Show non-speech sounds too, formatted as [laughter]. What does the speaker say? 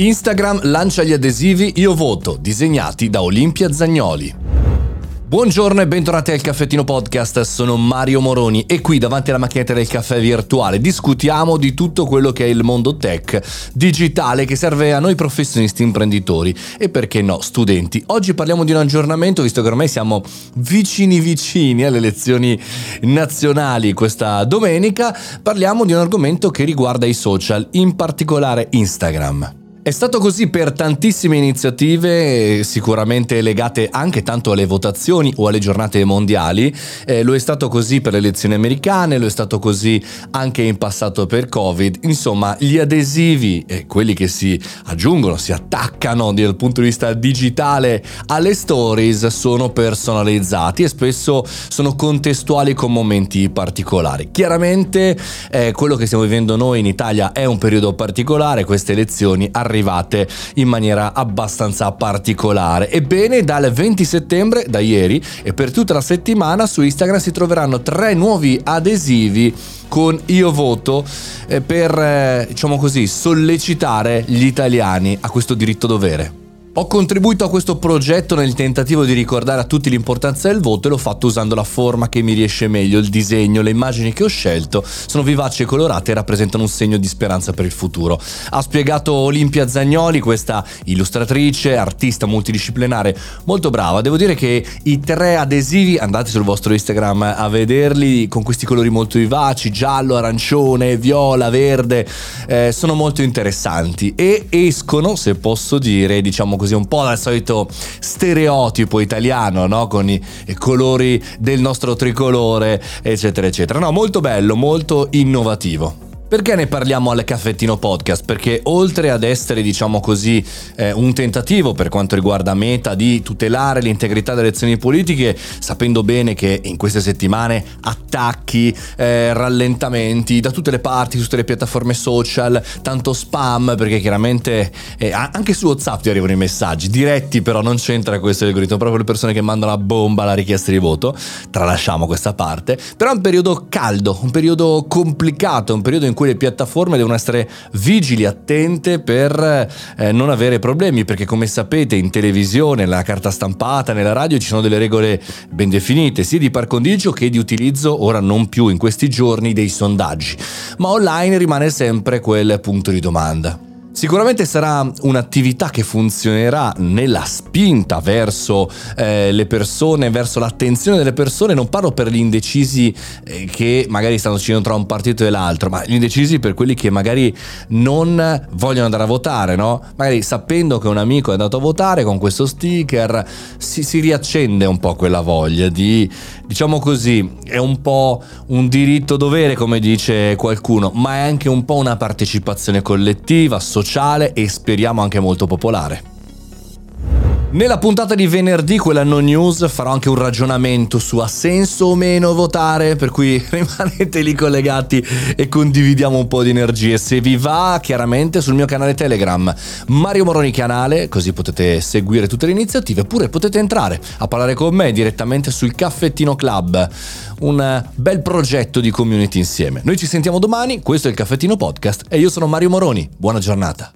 Instagram lancia gli adesivi Io voto, disegnati da Olimpia Zagnoli. Buongiorno e bentornati al Caffettino Podcast, sono Mario Moroni e qui davanti alla macchinetta del caffè virtuale discutiamo di tutto quello che è il mondo tech digitale che serve a noi professionisti imprenditori e perché no studenti. Oggi parliamo di un aggiornamento visto che ormai siamo vicini vicini alle elezioni nazionali questa domenica, parliamo di un argomento che riguarda i social, in particolare Instagram. È stato così per tantissime iniziative, sicuramente legate anche tanto alle votazioni o alle giornate mondiali, eh, lo è stato così per le elezioni americane, lo è stato così anche in passato per Covid, insomma gli adesivi, eh, quelli che si aggiungono, si attaccano dal punto di vista digitale alle stories, sono personalizzati e spesso sono contestuali con momenti particolari. Chiaramente eh, quello che stiamo vivendo noi in Italia è un periodo particolare, queste elezioni arrivano arrivate in maniera abbastanza particolare. Ebbene, dal 20 settembre, da ieri, e per tutta la settimana su Instagram si troveranno tre nuovi adesivi con Io voto eh, per, eh, diciamo così, sollecitare gli italiani a questo diritto dovere. Ho contribuito a questo progetto nel tentativo di ricordare a tutti l'importanza del voto e l'ho fatto usando la forma che mi riesce meglio, il disegno, le immagini che ho scelto sono vivaci e colorate e rappresentano un segno di speranza per il futuro. Ha spiegato Olimpia Zagnoli, questa illustratrice, artista multidisciplinare molto brava. Devo dire che i tre adesivi, andate sul vostro Instagram a vederli con questi colori molto vivaci, giallo, arancione, viola, verde, eh, sono molto interessanti e escono, se posso dire, diciamo così, un po' dal solito stereotipo italiano, no? Con i colori del nostro tricolore, eccetera, eccetera. No, molto bello, molto innovativo. Perché ne parliamo al caffettino podcast? Perché oltre ad essere, diciamo così, eh, un tentativo per quanto riguarda Meta di tutelare l'integrità delle elezioni politiche, sapendo bene che in queste settimane attacchi, eh, rallentamenti da tutte le parti, su tutte le piattaforme social, tanto spam, perché chiaramente eh, anche su WhatsApp ti arrivano i messaggi, diretti però non c'entra questo algoritmo, proprio le persone che mandano a bomba la richiesta di voto, tralasciamo questa parte, però è un periodo caldo, un periodo complicato, un periodo in cui cui le piattaforme devono essere vigili, attente per eh, non avere problemi, perché come sapete in televisione, nella carta stampata, nella radio ci sono delle regole ben definite, sia di par condicio che di utilizzo, ora non più in questi giorni, dei sondaggi, ma online rimane sempre quel punto di domanda. Sicuramente sarà un'attività che funzionerà nella spinta verso eh, le persone, verso l'attenzione delle persone. Non parlo per gli indecisi eh, che magari stanno scegliendo tra un partito e l'altro, ma gli indecisi per quelli che magari non vogliono andare a votare, no? Magari sapendo che un amico è andato a votare con questo sticker si, si riaccende un po' quella voglia di, diciamo così, è un po' un diritto dovere, come dice qualcuno, ma è anche un po' una partecipazione collettiva, sociale e speriamo anche molto popolare. Nella puntata di venerdì, quella no news, farò anche un ragionamento su ha senso o meno votare, per cui [laughs] rimanete lì collegati e condividiamo un po' di energie. Se vi va, chiaramente sul mio canale Telegram, Mario Moroni Canale, così potete seguire tutte le iniziative, oppure potete entrare a parlare con me direttamente sul Caffettino Club, un bel progetto di community insieme. Noi ci sentiamo domani, questo è il Caffettino Podcast e io sono Mario Moroni. Buona giornata.